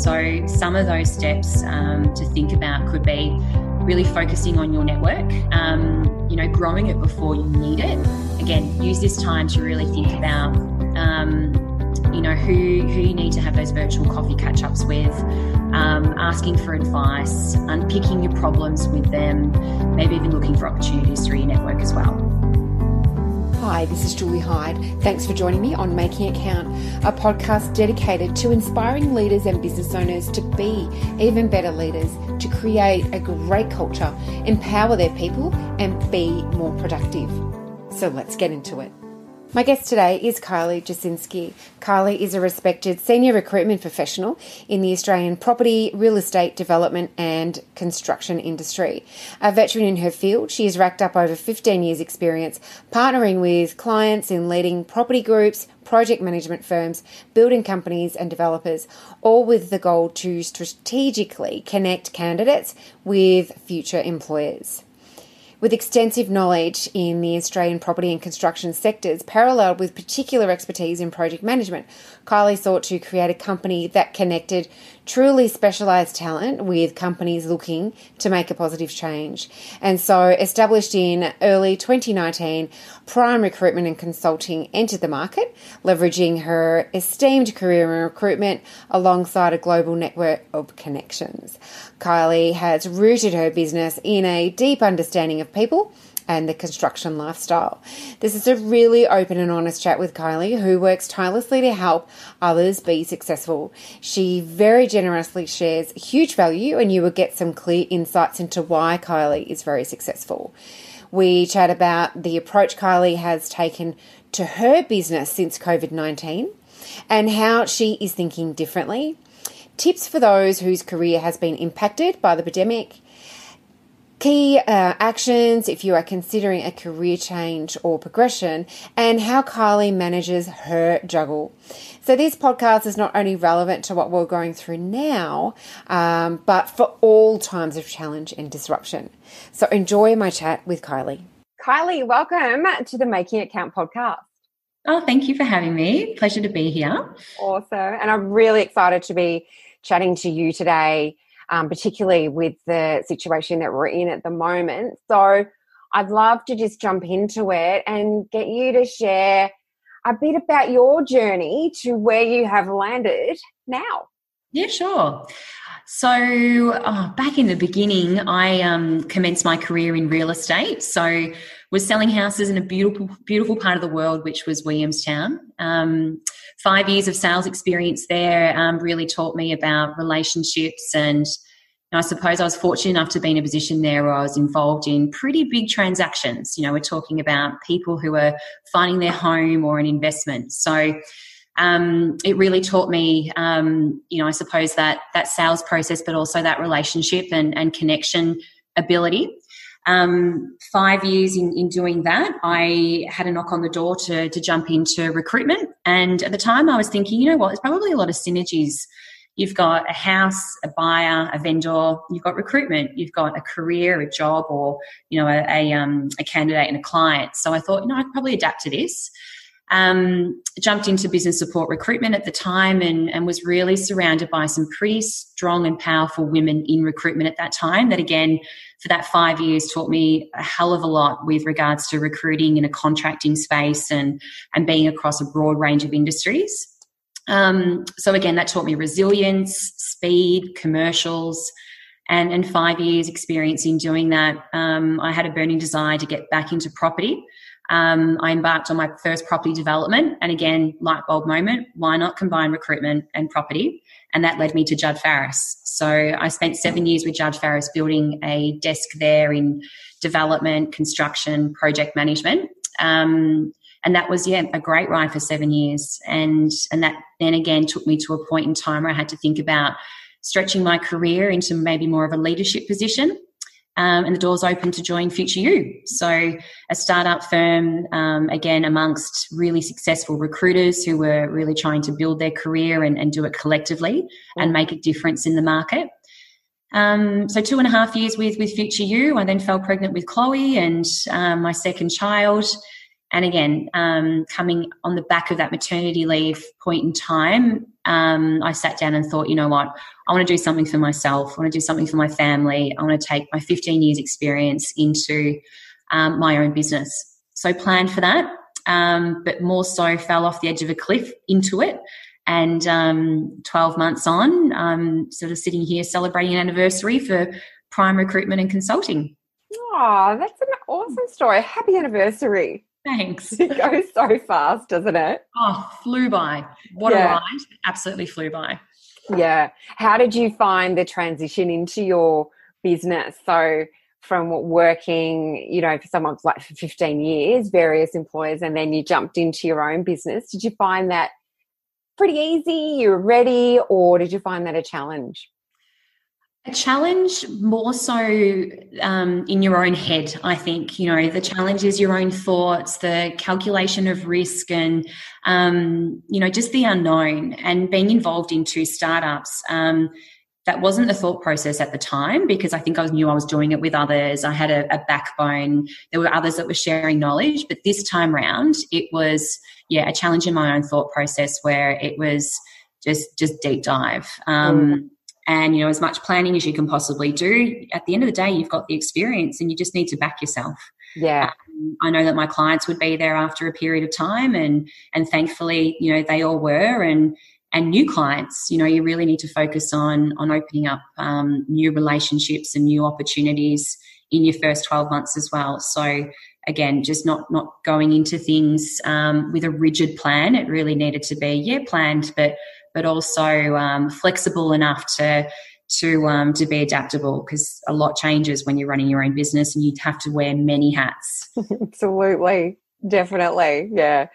So, some of those steps um, to think about could be really focusing on your network, um, you know, growing it before you need it. Again, use this time to really think about, um, you know, who, who you need to have those virtual coffee catch ups with, um, asking for advice, unpicking your problems with them, maybe even looking for opportunities through your network as well. Hi, this is Julie Hyde. Thanks for joining me on Making It Count, a podcast dedicated to inspiring leaders and business owners to be even better leaders, to create a great culture, empower their people, and be more productive. So let's get into it. My guest today is Kylie Jasinski. Kylie is a respected senior recruitment professional in the Australian property, real estate development, and construction industry. A veteran in her field, she has racked up over 15 years' experience partnering with clients in leading property groups, project management firms, building companies, and developers, all with the goal to strategically connect candidates with future employers. With extensive knowledge in the Australian property and construction sectors, paralleled with particular expertise in project management, Kylie sought to create a company that connected truly specialised talent with companies looking to make a positive change. And so, established in early 2019, Prime Recruitment and Consulting entered the market, leveraging her esteemed career in recruitment alongside a global network of connections. Kylie has rooted her business in a deep understanding of people and the construction lifestyle. This is a really open and honest chat with Kylie, who works tirelessly to help others be successful. She very generously shares huge value, and you will get some clear insights into why Kylie is very successful. We chat about the approach Kylie has taken to her business since COVID 19 and how she is thinking differently. Tips for those whose career has been impacted by the pandemic key uh, actions if you are considering a career change or progression, and how Kylie manages her juggle. So, this podcast is not only relevant to what we're going through now, um, but for all times of challenge and disruption. So, enjoy my chat with Kylie. Kylie, welcome to the Making It Count podcast. Oh, thank you for having me. Pleasure to be here. Awesome. And I'm really excited to be chatting to you today um, particularly with the situation that we're in at the moment. So I'd love to just jump into it and get you to share a bit about your journey to where you have landed now. Yeah, sure. So, oh, back in the beginning, I um, commenced my career in real estate. So, was selling houses in a beautiful, beautiful part of the world, which was Williamstown. Um, five years of sales experience there um, really taught me about relationships and I suppose I was fortunate enough to be in a position there where I was involved in pretty big transactions. You know, we're talking about people who are finding their home or an investment. So um, it really taught me, um, you know, I suppose that that sales process, but also that relationship and, and connection ability. Um, five years in, in doing that, I had a knock on the door to, to jump into recruitment. And at the time, I was thinking, you know what, there's probably a lot of synergies. You've got a house, a buyer, a vendor. You've got recruitment. You've got a career, a job, or you know, a, a, um, a candidate and a client. So I thought, you know, I could probably adapt to this. Um, jumped into business support recruitment at the time and, and was really surrounded by some pretty strong and powerful women in recruitment at that time that again for that five years taught me a hell of a lot with regards to recruiting in a contracting space and and being across a broad range of industries. Um, so again that taught me resilience speed commercials and, and five years experience in doing that. Um, i had a burning desire to get back into property um, I embarked on my first property development. And again, light bulb moment why not combine recruitment and property? And that led me to Judd Farris. So I spent seven years with Judd Farris building a desk there in development, construction, project management. Um, and that was yeah a great ride for seven years and and that then again took me to a point in time where i had to think about stretching my career into maybe more of a leadership position um, and the doors open to join Future You. So, a startup firm, um, again, amongst really successful recruiters who were really trying to build their career and, and do it collectively and make a difference in the market. Um, so, two and a half years with, with Future You. I then fell pregnant with Chloe and um, my second child. And again, um, coming on the back of that maternity leave point in time, um, I sat down and thought, you know what, I want to do something for myself. I want to do something for my family. I want to take my 15 years experience into um, my own business. So planned for that, um, but more so fell off the edge of a cliff into it. And um, 12 months on, I'm sort of sitting here celebrating an anniversary for Prime Recruitment and Consulting. Oh, that's an awesome story. Happy anniversary. Thanks. It goes so fast, doesn't it? Oh, flew by. What yeah. a ride. Absolutely flew by. Yeah. How did you find the transition into your business? So, from working, you know, for someone like for 15 years, various employers, and then you jumped into your own business. Did you find that pretty easy? You were ready, or did you find that a challenge? A challenge more so um, in your own head, I think. You know, the challenge is your own thoughts, the calculation of risk, and, um, you know, just the unknown and being involved in two startups. Um, that wasn't the thought process at the time because I think I knew I was doing it with others. I had a, a backbone. There were others that were sharing knowledge, but this time round, it was yeah a challenge in my own thought process where it was just just deep dive. Um, mm and you know as much planning as you can possibly do at the end of the day you've got the experience and you just need to back yourself. Yeah. Um, i know that my clients would be there after a period of time and and thankfully you know they all were and and new clients you know you really need to focus on on opening up um, new relationships and new opportunities in your first 12 months as well. So again just not not going into things um, with a rigid plan. It really needed to be yeah planned but but also um, flexible enough to to um, to be adaptable because a lot changes when you're running your own business and you have to wear many hats. Absolutely. Definitely, yeah.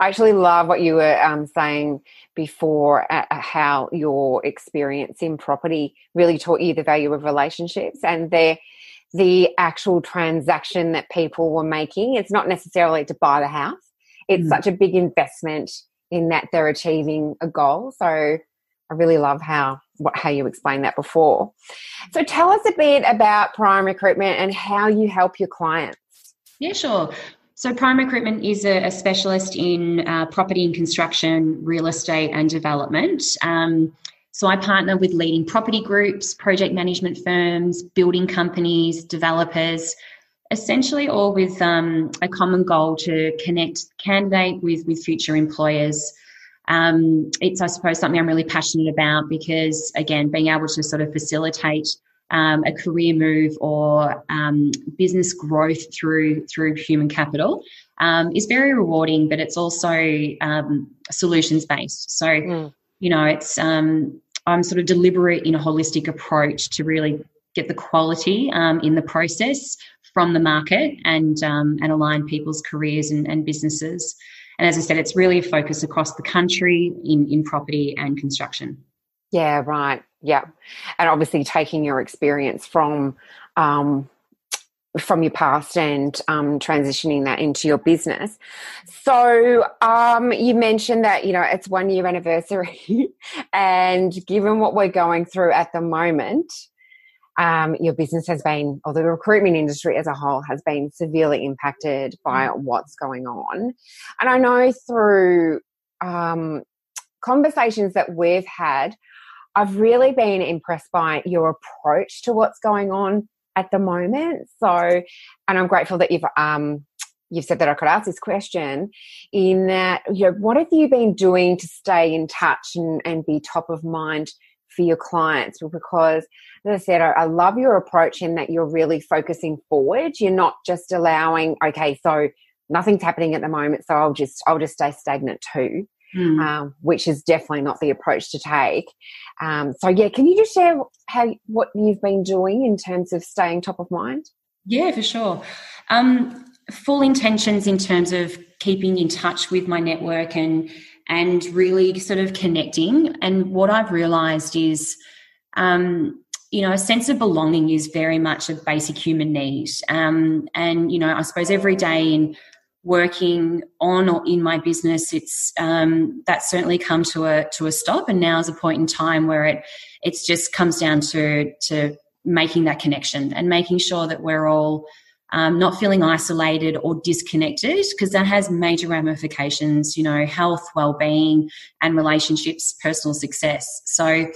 I actually love what you were um, saying before, uh, how your experience in property really taught you the value of relationships and the the actual transaction that people were making. It's not necessarily to buy the house; it's mm. such a big investment in that they're achieving a goal. So I really love how how you explained that before. So tell us a bit about Prime Recruitment and how you help your clients. Yeah, sure. So Prime Recruitment is a, a specialist in uh, property and construction, real estate, and development. Um, so I partner with leading property groups, project management firms, building companies, developers essentially all with um, a common goal to connect candidate with with future employers. Um, it's I suppose something I'm really passionate about because again, being able to sort of facilitate um, a career move or um, business growth through through human capital um, is very rewarding, but it's also um, solutions based. So mm. you know, it's I'm sort of deliberate in a holistic approach to really get the quality um, in the process from the market and um, and align people's careers and, and, businesses. And as I said, it's really a focus across the country in, in property and construction. Yeah, right. Yeah, and obviously taking your experience from um, from your past and um, transitioning that into your business. So um, you mentioned that you know it's one year anniversary, and given what we're going through at the moment, um, your business has been, or the recruitment industry as a whole has been severely impacted by mm. what's going on. And I know through um, conversations that we've had, I've really been impressed by your approach to what's going on at the moment. So, and I'm grateful that you've um, you've said that I could ask this question. In that, you know, what have you been doing to stay in touch and, and be top of mind for your clients because as I said, I, I love your approach in that you're really focusing forward. You're not just allowing, okay, so nothing's happening at the moment, so I'll just I'll just stay stagnant too. Mm. Um, which is definitely not the approach to take. Um, so yeah, can you just share how what you've been doing in terms of staying top of mind? Yeah, for sure. Um, full intentions in terms of keeping in touch with my network and and really sort of connecting. And what I've realized is, um, you know, a sense of belonging is very much a basic human need. Um, and, you know, I suppose every day in working on or in my business, it's um, that's certainly come to a to a stop. And now is a point in time where it it's just comes down to to making that connection and making sure that we're all um, not feeling isolated or disconnected, because that has major ramifications, you know, health, well-being, and relationships, personal success. So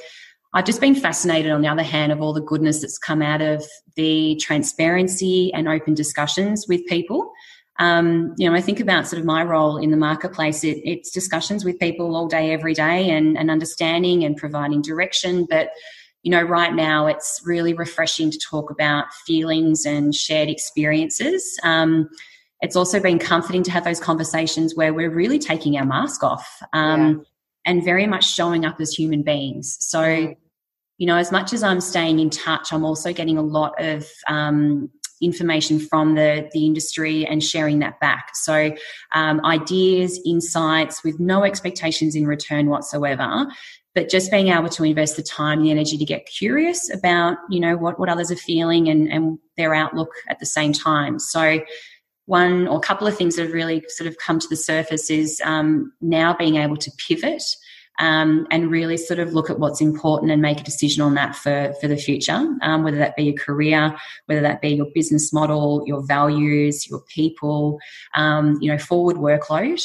I've just been fascinated, on the other hand, of all the goodness that's come out of the transparency and open discussions with people. Um, you know, I think about sort of my role in the marketplace. It, it's discussions with people all day, every day, and, and understanding and providing direction. But you know, right now it's really refreshing to talk about feelings and shared experiences. Um, it's also been comforting to have those conversations where we're really taking our mask off um, yeah. and very much showing up as human beings. So, you know, as much as I'm staying in touch, I'm also getting a lot of um, information from the, the industry and sharing that back. So, um, ideas, insights with no expectations in return whatsoever. But just being able to invest the time, the energy to get curious about, you know, what, what others are feeling and, and their outlook at the same time. So, one or a couple of things that have really sort of come to the surface is um, now being able to pivot um, and really sort of look at what's important and make a decision on that for, for the future, um, whether that be your career, whether that be your business model, your values, your people, um, you know, forward workload.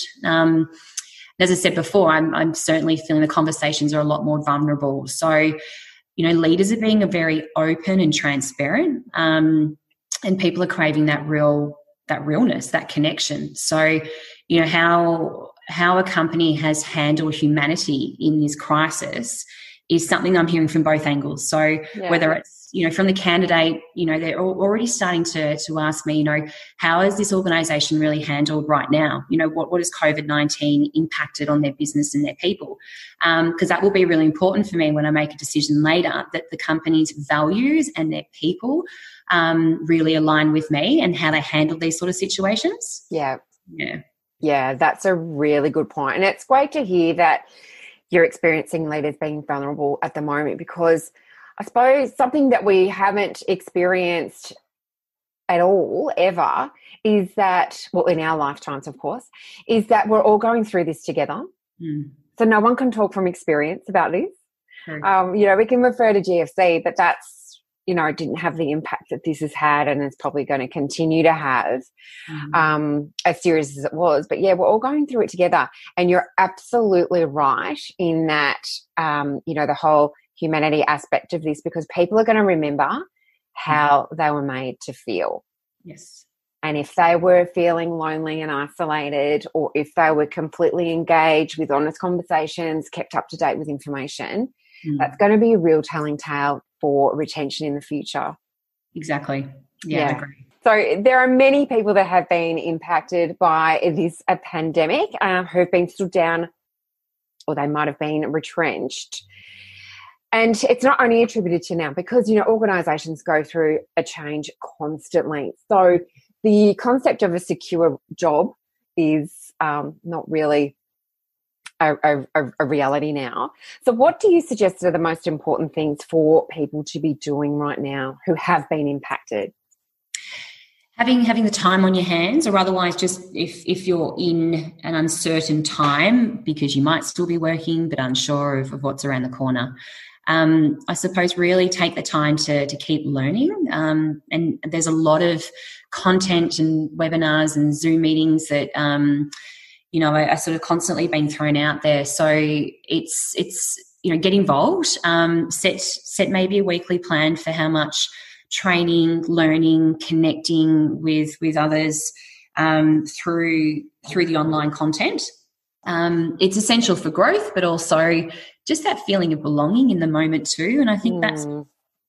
As I said before, I'm, I'm certainly feeling the conversations are a lot more vulnerable. So, you know, leaders are being very open and transparent, um, and people are craving that real that realness, that connection. So, you know, how how a company has handled humanity in this crisis is something I'm hearing from both angles. So yeah. whether it's you know from the candidate, you know they're already starting to to ask me, you know, how is this organisation really handled right now? You know, what what has COVID nineteen impacted on their business and their people? Because um, that will be really important for me when I make a decision later that the company's values and their people um, really align with me and how they handle these sort of situations. Yeah, yeah. Yeah, that's a really good point. And it's great to hear that you're experiencing leaders being vulnerable at the moment because I suppose something that we haven't experienced at all ever is that, well, in our lifetimes, of course, is that we're all going through this together. Mm. So no one can talk from experience about this. Um, you know, we can refer to GFC, but that's you know, it didn't have the impact that this has had and is probably going to continue to have, mm-hmm. um, as serious as it was. But yeah, we're all going through it together. And you're absolutely right in that, um, you know, the whole humanity aspect of this because people are going to remember how mm-hmm. they were made to feel. Yes. And if they were feeling lonely and isolated, or if they were completely engaged with honest conversations, kept up to date with information, mm. that's going to be a real telling tale for retention in the future. Exactly. Yeah, yeah. So there are many people that have been impacted by this a pandemic uh, who've been stood down or they might have been retrenched. And it's not only attributed to now because, you know, organizations go through a change constantly. So the concept of a secure job is um, not really a, a, a, reality now. So, what do you suggest are the most important things for people to be doing right now who have been impacted? Having having the time on your hands, or otherwise, just if if you're in an uncertain time because you might still be working but unsure of, of what's around the corner. Um, I suppose really take the time to, to keep learning. Um, and there's a lot of content and webinars and Zoom meetings that um, you know, are, are sort of constantly being thrown out there. So it's it's you know get involved. Um, set set maybe a weekly plan for how much training, learning, connecting with with others um, through through the online content. Um, it's essential for growth, but also just that feeling of belonging in the moment too. And I think mm. that's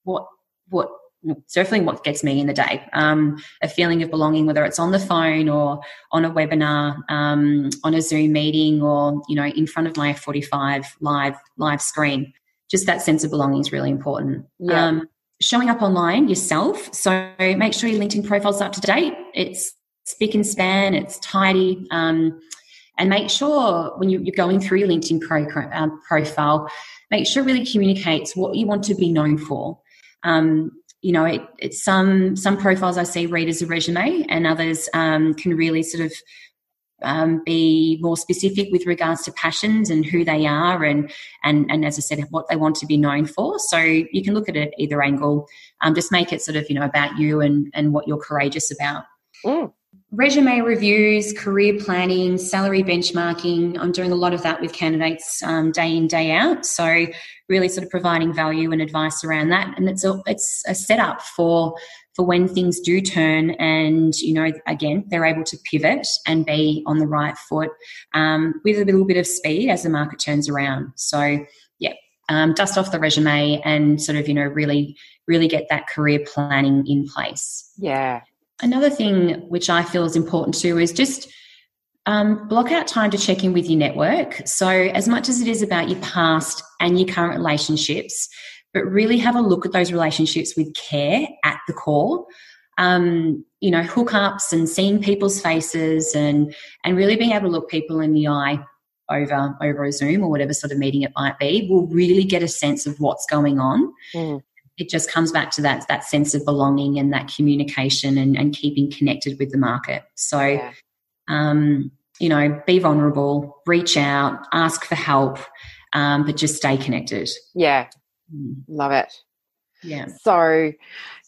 what what definitely what gets me in the day um, a feeling of belonging whether it's on the phone or on a webinar um, on a zoom meeting or you know in front of my f45 live live screen just that sense of belonging is really important yeah. um, showing up online yourself so make sure your linkedin profile's up to date it's spick and span it's tidy um, and make sure when you, are going through your linkedin pro, um, profile make sure it really communicates what you want to be known for. Um, you know, it, it's some some profiles I see read as a resume, and others um, can really sort of um, be more specific with regards to passions and who they are and and and as I said what they want to be known for. So you can look at it either angle. Um, just make it sort of you know about you and and what you're courageous about. Mm. Resume reviews career planning salary benchmarking. I'm doing a lot of that with candidates um, day in day out. So really sort of providing value and advice around that. And it's a it's a setup for for when things do turn and you know again they're able to pivot and be on the right foot um, with a little bit of speed as the market turns around. So yeah um, dust off the resume and sort of you know really really get that career planning in place. Yeah another thing which i feel is important too is just um, block out time to check in with your network so as much as it is about your past and your current relationships but really have a look at those relationships with care at the core. Um, you know, hookups and seeing people's faces and and really being able to look people in the eye over over a Zoom or whatever sort of meeting it might be will really get a sense of what's going on. Mm. It just comes back to that that sense of belonging and that communication and, and keeping connected with the market. So, yeah. um, you know, be vulnerable, reach out, ask for help, um, but just stay connected. Yeah, Mm. Love it. Yeah. So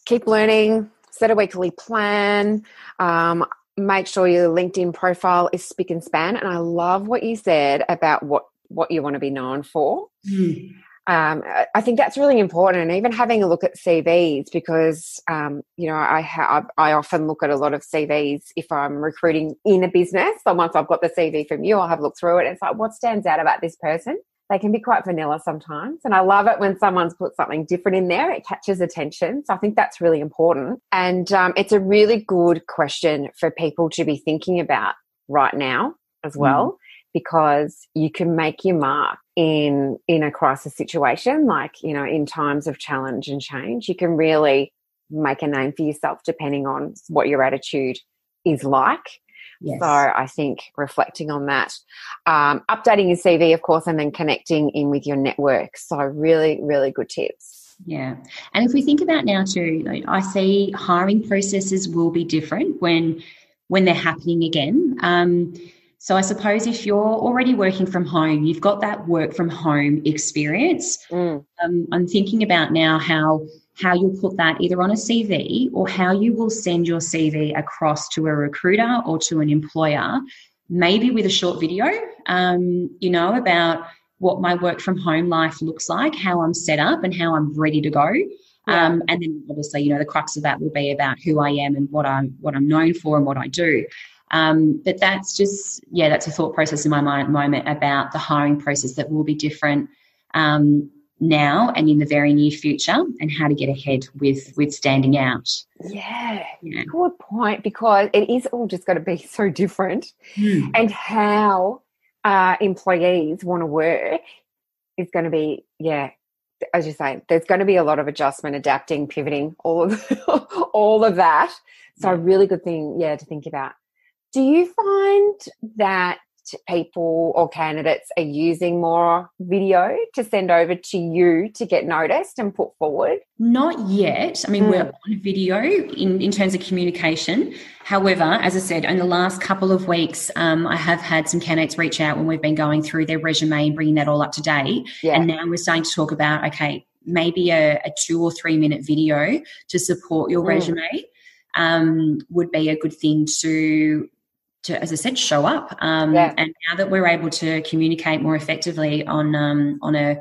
keep learning, set a weekly plan. Um, make sure your LinkedIn profile is spick and span. And I love what you said about what what you want to be known for. Mm. Um, I think that's really important, and even having a look at CVs because um, you know I have I often look at a lot of CVs if I'm recruiting in a business. So once I've got the CV from you, I'll have a look through it. And it's like what stands out about this person they can be quite vanilla sometimes. And I love it when someone's put something different in there. It catches attention. So I think that's really important. And um, it's a really good question for people to be thinking about right now as mm. well, mm. because you can make your mark in in a crisis situation, like you know, in times of challenge and change. You can really make a name for yourself depending on what your attitude is like Yes. So I think reflecting on that, um, updating your CV, of course, and then connecting in with your network. So really, really good tips. Yeah. And if we think about now too, I see hiring processes will be different when when they're happening again. Um, so I suppose if you're already working from home, you've got that work from home experience. Mm. Um, I'm thinking about now how how you'll put that either on a CV or how you will send your CV across to a recruiter or to an employer, maybe with a short video, um, you know, about what my work from home life looks like, how I'm set up, and how I'm ready to go. Yeah. Um, and then obviously, you know, the crux of that will be about who I am and what I'm what I'm known for and what I do. Um, but that's just yeah, that's a thought process in my mind at the moment about the hiring process that will be different. Um, now and in the very near future and how to get ahead with with standing out yeah, yeah. good point because it is all just going to be so different hmm. and how uh, employees want to work is going to be yeah as you say there's going to be a lot of adjustment adapting pivoting all of all of that so a really good thing yeah to think about do you find that people or candidates are using more video to send over to you to get noticed and put forward? Not yet. I mean, mm. we're on video in, in terms of communication. However, as I said, in the last couple of weeks, um, I have had some candidates reach out when we've been going through their resume and bringing that all up to date. Yeah. And now we're starting to talk about, okay, maybe a, a two or three minute video to support your mm. resume um, would be a good thing to to, as I said, show up. Um, yeah. And now that we're able to communicate more effectively on um, on a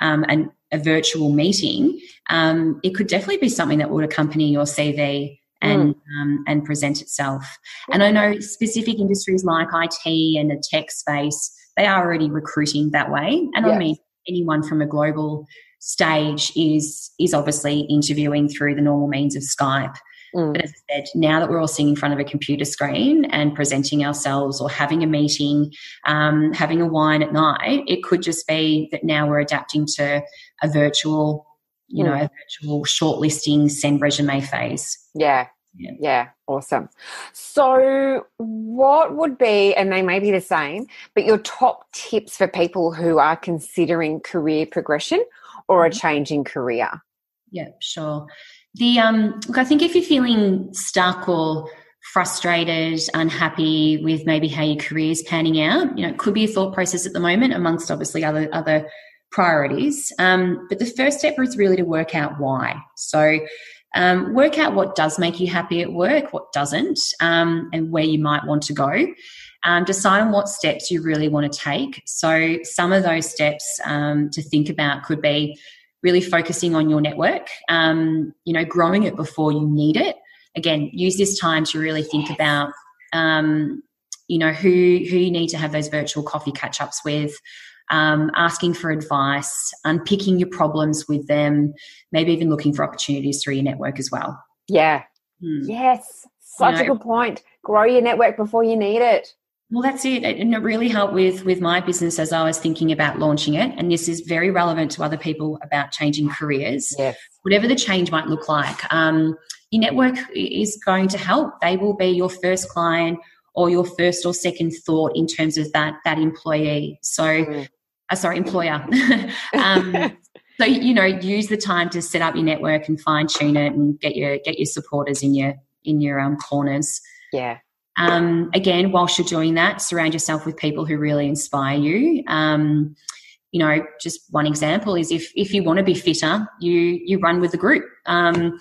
um, an, a virtual meeting, um, it could definitely be something that would accompany your CV and mm. um, and present itself. And I know specific industries like IT and the tech space, they are already recruiting that way. And yes. I mean, anyone from a global stage is is obviously interviewing through the normal means of Skype. Mm. But as I said, now that we're all sitting in front of a computer screen and presenting ourselves or having a meeting, um, having a wine at night, it could just be that now we're adapting to a virtual, you mm. know, a virtual shortlisting, send resume phase. Yeah. Yeah. yeah, awesome. So, what would be, and they may be the same, but your top tips for people who are considering career progression or a mm-hmm. changing career? Yeah, sure. The um, look, I think if you're feeling stuck or frustrated, unhappy with maybe how your career is panning out. You know, it could be a thought process at the moment, amongst obviously other other priorities. Um, but the first step is really to work out why. So um, work out what does make you happy at work, what doesn't, um, and where you might want to go. Um, decide on what steps you really want to take. So, some of those steps um, to think about could be really focusing on your network, um, you know, growing it before you need it. Again, use this time to really think about, um, you know, who who you need to have those virtual coffee catch ups with um, asking for advice, unpicking your problems with them, maybe even looking for opportunities through your network as well. Yeah. Hmm. Yes. Such you know, a good point. Grow your network before you need it. Well, that's it. And it really helped with, with my business as I was thinking about launching it. And this is very relevant to other people about changing careers. Yes. Whatever the change might look like, um, your network is going to help. They will be your first client or your first or second thought in terms of that, that employee. So mm uh, sorry, employer. um, so you know, use the time to set up your network and fine tune it, and get your get your supporters in your in your um, corners. Yeah. Um, again, whilst you're doing that, surround yourself with people who really inspire you. Um, you know, just one example is if if you want to be fitter, you you run with the group. Um,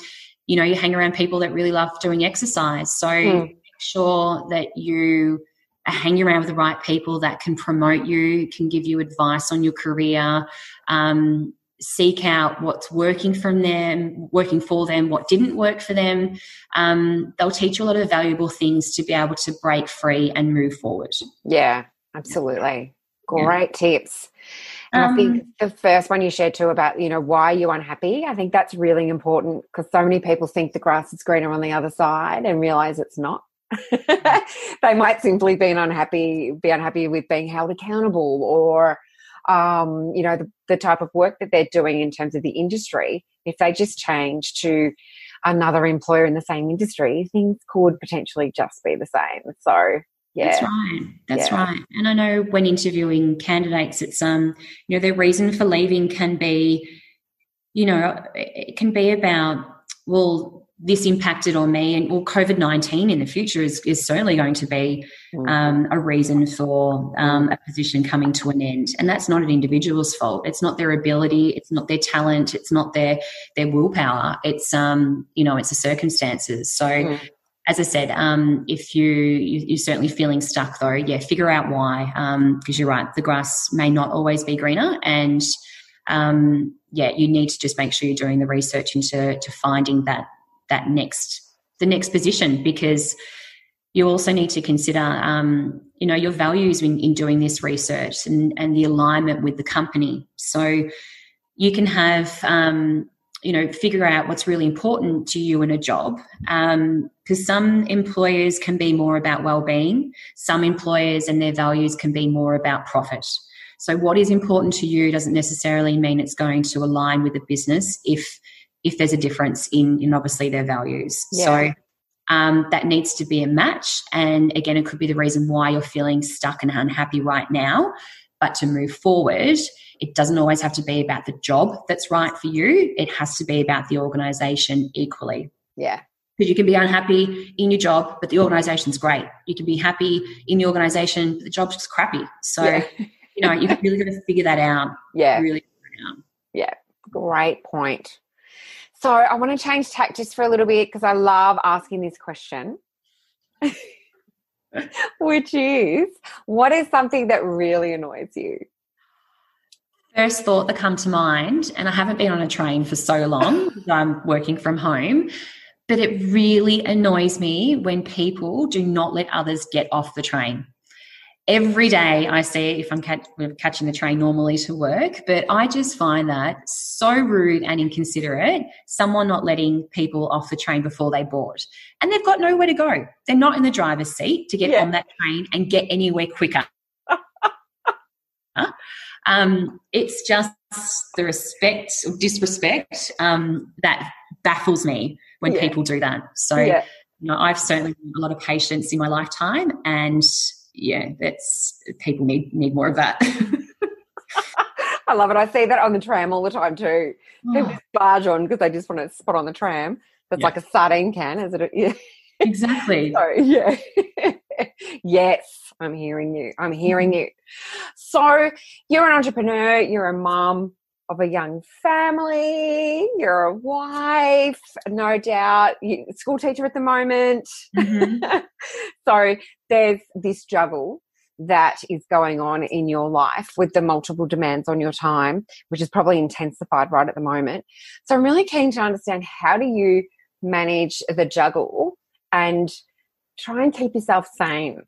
you know, you hang around people that really love doing exercise. So mm. make sure that you hang around with the right people that can promote you, can give you advice on your career, um, seek out what's working from them, working for them, what didn't work for them. Um, they'll teach you a lot of valuable things to be able to break free and move forward. Yeah, absolutely. Great yeah. tips. And um, I think um, the first one you shared too about, you know, why are you unhappy? I think that's really important because so many people think the grass is greener on the other side and realize it's not. they might simply be unhappy, be unhappy with being held accountable, or um, you know the, the type of work that they're doing in terms of the industry. If they just change to another employer in the same industry, things could potentially just be the same. So yeah. That's right. That's yeah. right. And I know when interviewing candidates, it's um, you know, their reason for leaving can be, you know, it can be about well, this impacted on me and well COVID nineteen in the future is is certainly going to be mm. um, a reason for um, a position coming to an end, and that's not an individual's fault. It's not their ability, it's not their talent, it's not their their willpower. It's um you know it's the circumstances. So. Mm. As I said, um, if you, you are certainly feeling stuck, though, yeah, figure out why. Because um, you're right, the grass may not always be greener, and um, yeah, you need to just make sure you're doing the research into to finding that that next the next position because you also need to consider um, you know your values in, in doing this research and, and the alignment with the company. So you can have um, you know figure out what's really important to you in a job because um, some employers can be more about well-being some employers and their values can be more about profit. So what is important to you doesn't necessarily mean it's going to align with the business if if there's a difference in, in obviously their values. Yeah. So um, that needs to be a match. And again, it could be the reason why you're feeling stuck and unhappy right now. But to move forward, it doesn't always have to be about the job that's right for you. It has to be about the organization equally. Yeah. Because you can be unhappy in your job, but the organization's great. You can be happy in the organization, but the job's crappy. So, yeah. you know, you've really got to figure that out. Yeah. Really. Yeah. Great point. So I want to change tack just for a little bit because I love asking this question. Which is, what is something that really annoys you? First thought that come to mind, and I haven't been on a train for so long I'm working from home, but it really annoys me when people do not let others get off the train every day I see if I'm catch, catching the train normally to work, but I just find that so rude and inconsiderate. Someone not letting people off the train before they board, and they've got nowhere to go. They're not in the driver's seat to get yeah. on that train and get anywhere quicker. um, it's just the respect or disrespect um, that baffles me when yeah. people do that. So. Yeah. You know, I've certainly a lot of patience in my lifetime, and yeah, that's people need need more of that. I love it. I see that on the tram all the time too. People oh. barge on because they just want to spot on the tram. That's yeah. like a sardine can, is it? Yeah. exactly. So, yeah. yes, I'm hearing you. I'm hearing mm-hmm. you. So, you're an entrepreneur, you're a mom of a young family, you're a wife, no doubt, you school teacher at the moment. Mm-hmm. so, there's this juggle that is going on in your life with the multiple demands on your time, which is probably intensified right at the moment. So I'm really keen to understand how do you manage the juggle and try and keep yourself sane?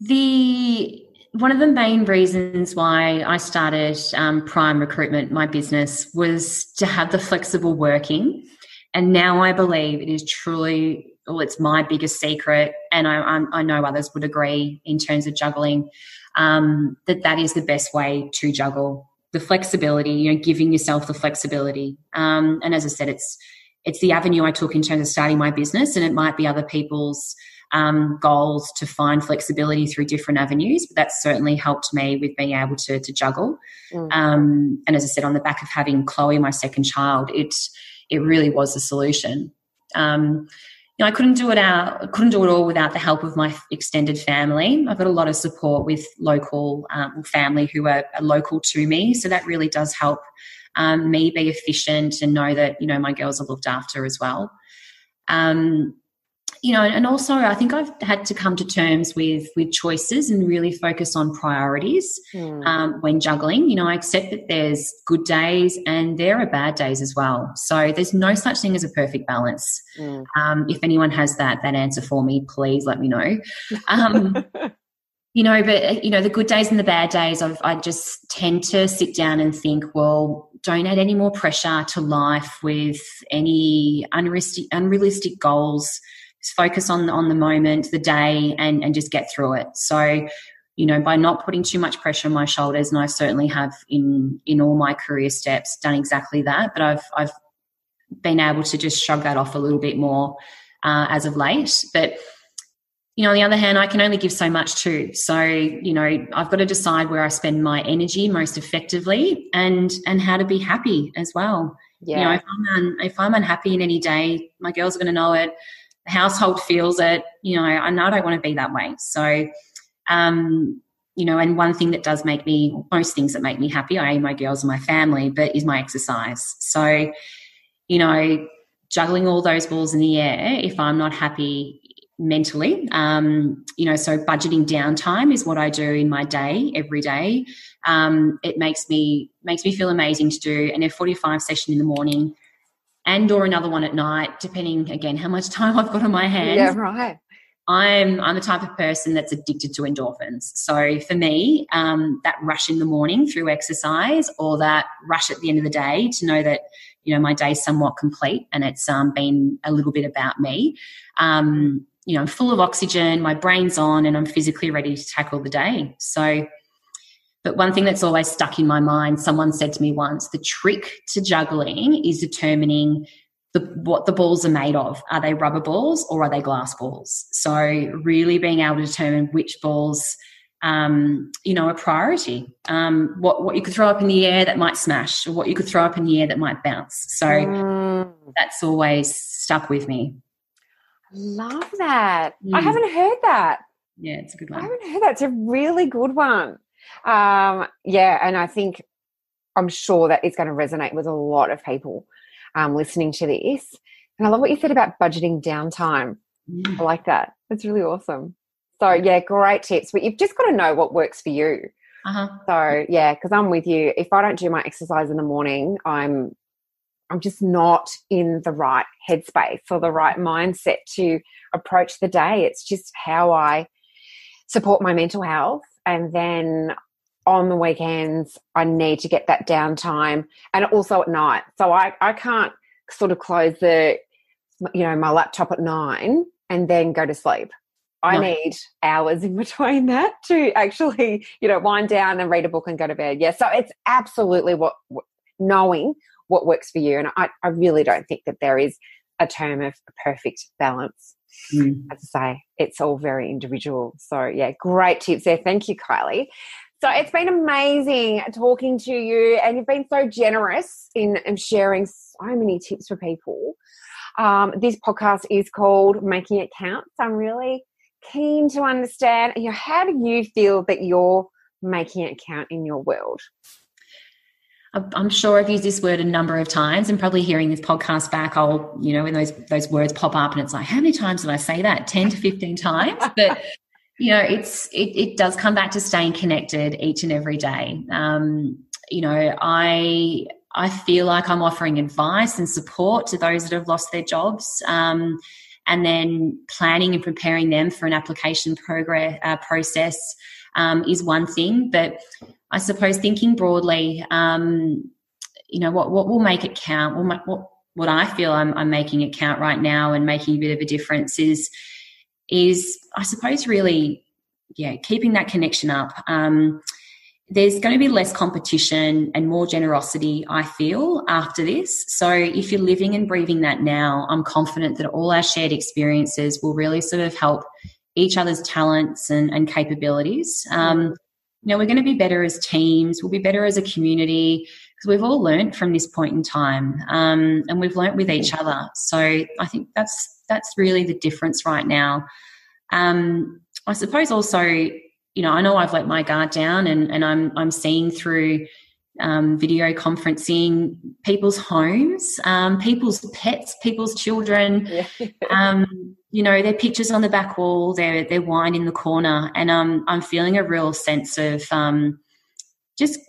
The one of the main reasons why I started um, Prime Recruitment, my business, was to have the flexible working. And now I believe it is truly, well, it's my biggest secret, and I, I know others would agree in terms of juggling, um, that that is the best way to juggle the flexibility. You know, giving yourself the flexibility. Um, and as I said, it's it's the avenue I took in terms of starting my business, and it might be other people's um, goals to find flexibility through different avenues. But that's certainly helped me with being able to, to juggle. Mm. Um, and as I said, on the back of having Chloe, my second child, it it really was a solution. Um, you know, I couldn't do it out, couldn't do it all without the help of my extended family. I've got a lot of support with local um, family who are, are local to me, so that really does help um, me be efficient and know that you know my girls are looked after as well. Um, you know, and also I think I've had to come to terms with with choices and really focus on priorities mm. um, when juggling. You know, I accept that there's good days and there are bad days as well. So there's no such thing as a perfect balance. Mm. Um, if anyone has that that answer for me, please let me know. Um, you know, but you know, the good days and the bad days, I've, I just tend to sit down and think, well, don't add any more pressure to life with any unrealistic, unrealistic goals. Just focus on on the moment, the day, and and just get through it. So, you know, by not putting too much pressure on my shoulders, and I certainly have in in all my career steps done exactly that. But I've I've been able to just shrug that off a little bit more uh, as of late. But you know, on the other hand, I can only give so much too. So, you know, I've got to decide where I spend my energy most effectively and and how to be happy as well. Yeah. You know, if I'm un, if I'm unhappy in any day, my girls are going to know it. The household feels it. You know, I know I don't want to be that way. So, um, you know, and one thing that does make me most things that make me happy, I my girls and my family, but is my exercise. So, you know, juggling all those balls in the air, if I'm not happy mentally. Um, you know, so budgeting downtime is what I do in my day every day. Um, it makes me makes me feel amazing to do an F45 session in the morning and or another one at night, depending again how much time I've got on my hands. Yeah, right. I'm I'm the type of person that's addicted to endorphins. So for me, um, that rush in the morning through exercise, or that rush at the end of the day to know that you know my day's somewhat complete and it's um, been a little bit about me. Um, you know, I'm full of oxygen, my brain's on, and I'm physically ready to tackle the day. So, but one thing that's always stuck in my mind, someone said to me once, the trick to juggling is determining the, what the balls are made of. Are they rubber balls or are they glass balls? So, really being able to determine which balls, um, you know, a priority. Um, what what you could throw up in the air that might smash, or what you could throw up in the air that might bounce. So, mm. that's always stuck with me. I love that. Mm. I haven't heard that. Yeah, it's a good one. I haven't heard that. It's a really good one. Um, yeah, and I think I'm sure that it's going to resonate with a lot of people um, listening to this. And I love what you said about budgeting downtime. Mm. I like that. That's really awesome. So yeah, great tips. But you've just got to know what works for you. Uh-huh. So yeah, because I'm with you. If I don't do my exercise in the morning, I'm I'm just not in the right headspace or the right mindset to approach the day. It's just how I support my mental health. And then on the weekends, I need to get that downtime and also at night. So I, I can't sort of close the, you know, my laptop at nine and then go to sleep. I no. need hours in between that to actually, you know, wind down and read a book and go to bed. Yeah. So it's absolutely what, what knowing what works for you. And I, I really don't think that there is a term of perfect balance. Mm. As I say, it's all very individual. So, yeah, great tips there. Thank you, Kylie. So, it's been amazing talking to you, and you've been so generous in, in sharing so many tips for people. Um, this podcast is called Making It Count. So I'm really keen to understand, you know, how do you feel that you're making it count in your world? I'm sure I've used this word a number of times, and probably hearing this podcast back, I'll, you know, when those those words pop up, and it's like, how many times did I say that? Ten to fifteen times. But you know, it's it, it does come back to staying connected each and every day. Um, you know, I I feel like I'm offering advice and support to those that have lost their jobs. Um, and then planning and preparing them for an application progress uh, process um, is one thing. But I suppose thinking broadly, um, you know, what what will make it count? What what what I feel I'm, I'm making it count right now and making a bit of a difference is is I suppose really yeah keeping that connection up. Um, there's going to be less competition and more generosity, I feel, after this. So, if you're living and breathing that now, I'm confident that all our shared experiences will really sort of help each other's talents and, and capabilities. Um, you know, we're going to be better as teams, we'll be better as a community because we've all learned from this point in time um, and we've learned with each other. So, I think that's that's really the difference right now. Um, I suppose also you know, I know I've let my guard down and, and I'm, I'm seeing through um, video conferencing people's homes, um, people's pets, people's children, yeah. um, you know, their pictures on the back wall, their, their wine in the corner. And um, I'm feeling a real sense of um, just,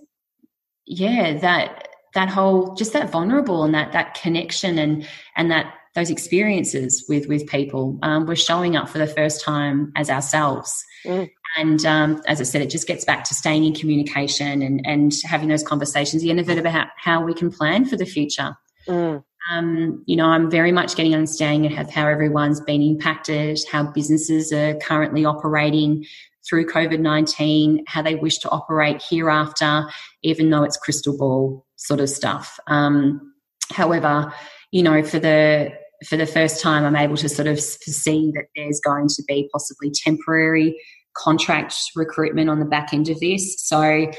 yeah, that, that whole, just that vulnerable and that, that connection and, and that, those experiences with, with people. Um, we're showing up for the first time as ourselves. Mm. And um, as I said, it just gets back to staying in communication and, and having those conversations, the end of it about how we can plan for the future. Mm. Um, you know, I'm very much getting understanding of how everyone's been impacted, how businesses are currently operating through COVID 19, how they wish to operate hereafter, even though it's crystal ball sort of stuff. Um, however, you know, for the for the first time, I'm able to sort of see that there's going to be possibly temporary contract recruitment on the back end of this. So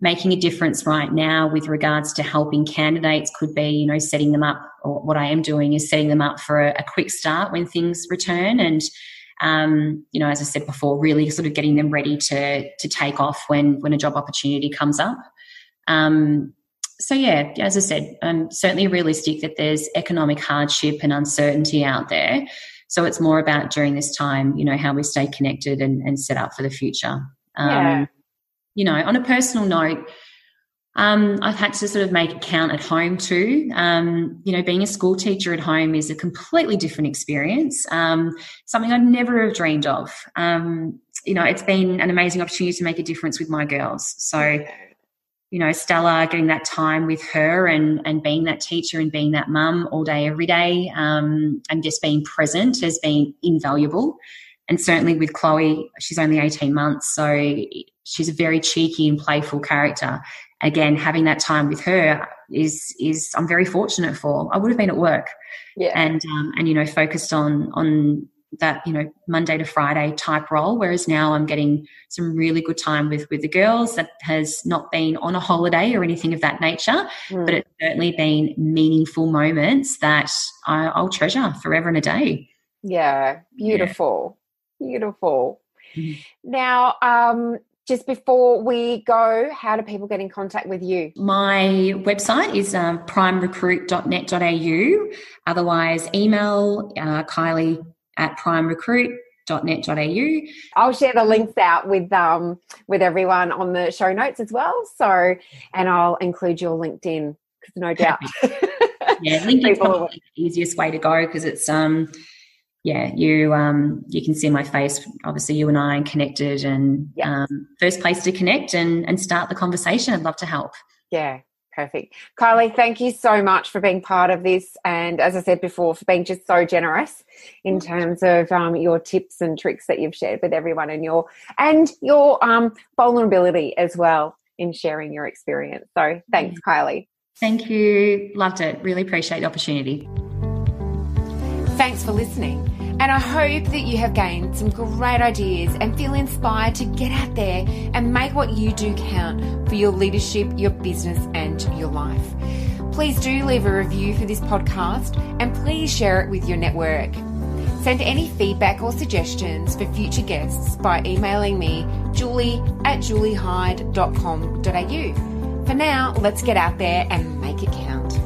making a difference right now with regards to helping candidates could be, you know, setting them up, or what I am doing is setting them up for a, a quick start when things return. And, um, you know, as I said before, really sort of getting them ready to, to take off when, when a job opportunity comes up. Um, so yeah, as I said, I'm certainly realistic that there's economic hardship and uncertainty out there. So it's more about during this time, you know, how we stay connected and, and set up for the future. Um, yeah. You know, on a personal note, um, I've had to sort of make it count at home too. Um, you know, being a school teacher at home is a completely different experience, um, something I'd never have dreamed of. Um, you know, it's been an amazing opportunity to make a difference with my girls. So, you know, Stella, getting that time with her and, and being that teacher and being that mum all day, every day, um, and just being present has been invaluable. And certainly with Chloe, she's only 18 months, so she's a very cheeky and playful character. Again, having that time with her is is I'm very fortunate for. I would have been at work, yeah, and um, and you know focused on on that you know monday to friday type role whereas now i'm getting some really good time with with the girls that has not been on a holiday or anything of that nature mm. but it's certainly been meaningful moments that I, will treasure forever and a day yeah beautiful yeah. beautiful mm. now um just before we go, how do people get in contact with you? My website is um, primerecruit.net.au. Otherwise, email uh, Kylie at primerecruit.net.au. I'll share the links out with um with everyone on the show notes as well. So, and I'll include your LinkedIn because no doubt. yeah, LinkedIn's probably the easiest way to go because it's um yeah, you um you can see my face. Obviously, you and I are connected, and yeah. um, first place to connect and and start the conversation. I'd love to help. Yeah, Perfect. Kylie, thank you so much for being part of this. And as I said before, for being just so generous in terms of um, your tips and tricks that you've shared with everyone and your, and your um, vulnerability as well in sharing your experience. So thanks, Kylie. Thank you. Loved it. Really appreciate the opportunity. Thanks for listening. And I hope that you have gained some great ideas and feel inspired to get out there and make what you do count for your leadership, your business, and your life. Please do leave a review for this podcast and please share it with your network. Send any feedback or suggestions for future guests by emailing me, julie at juliehyde.com.au. For now, let's get out there and make it count.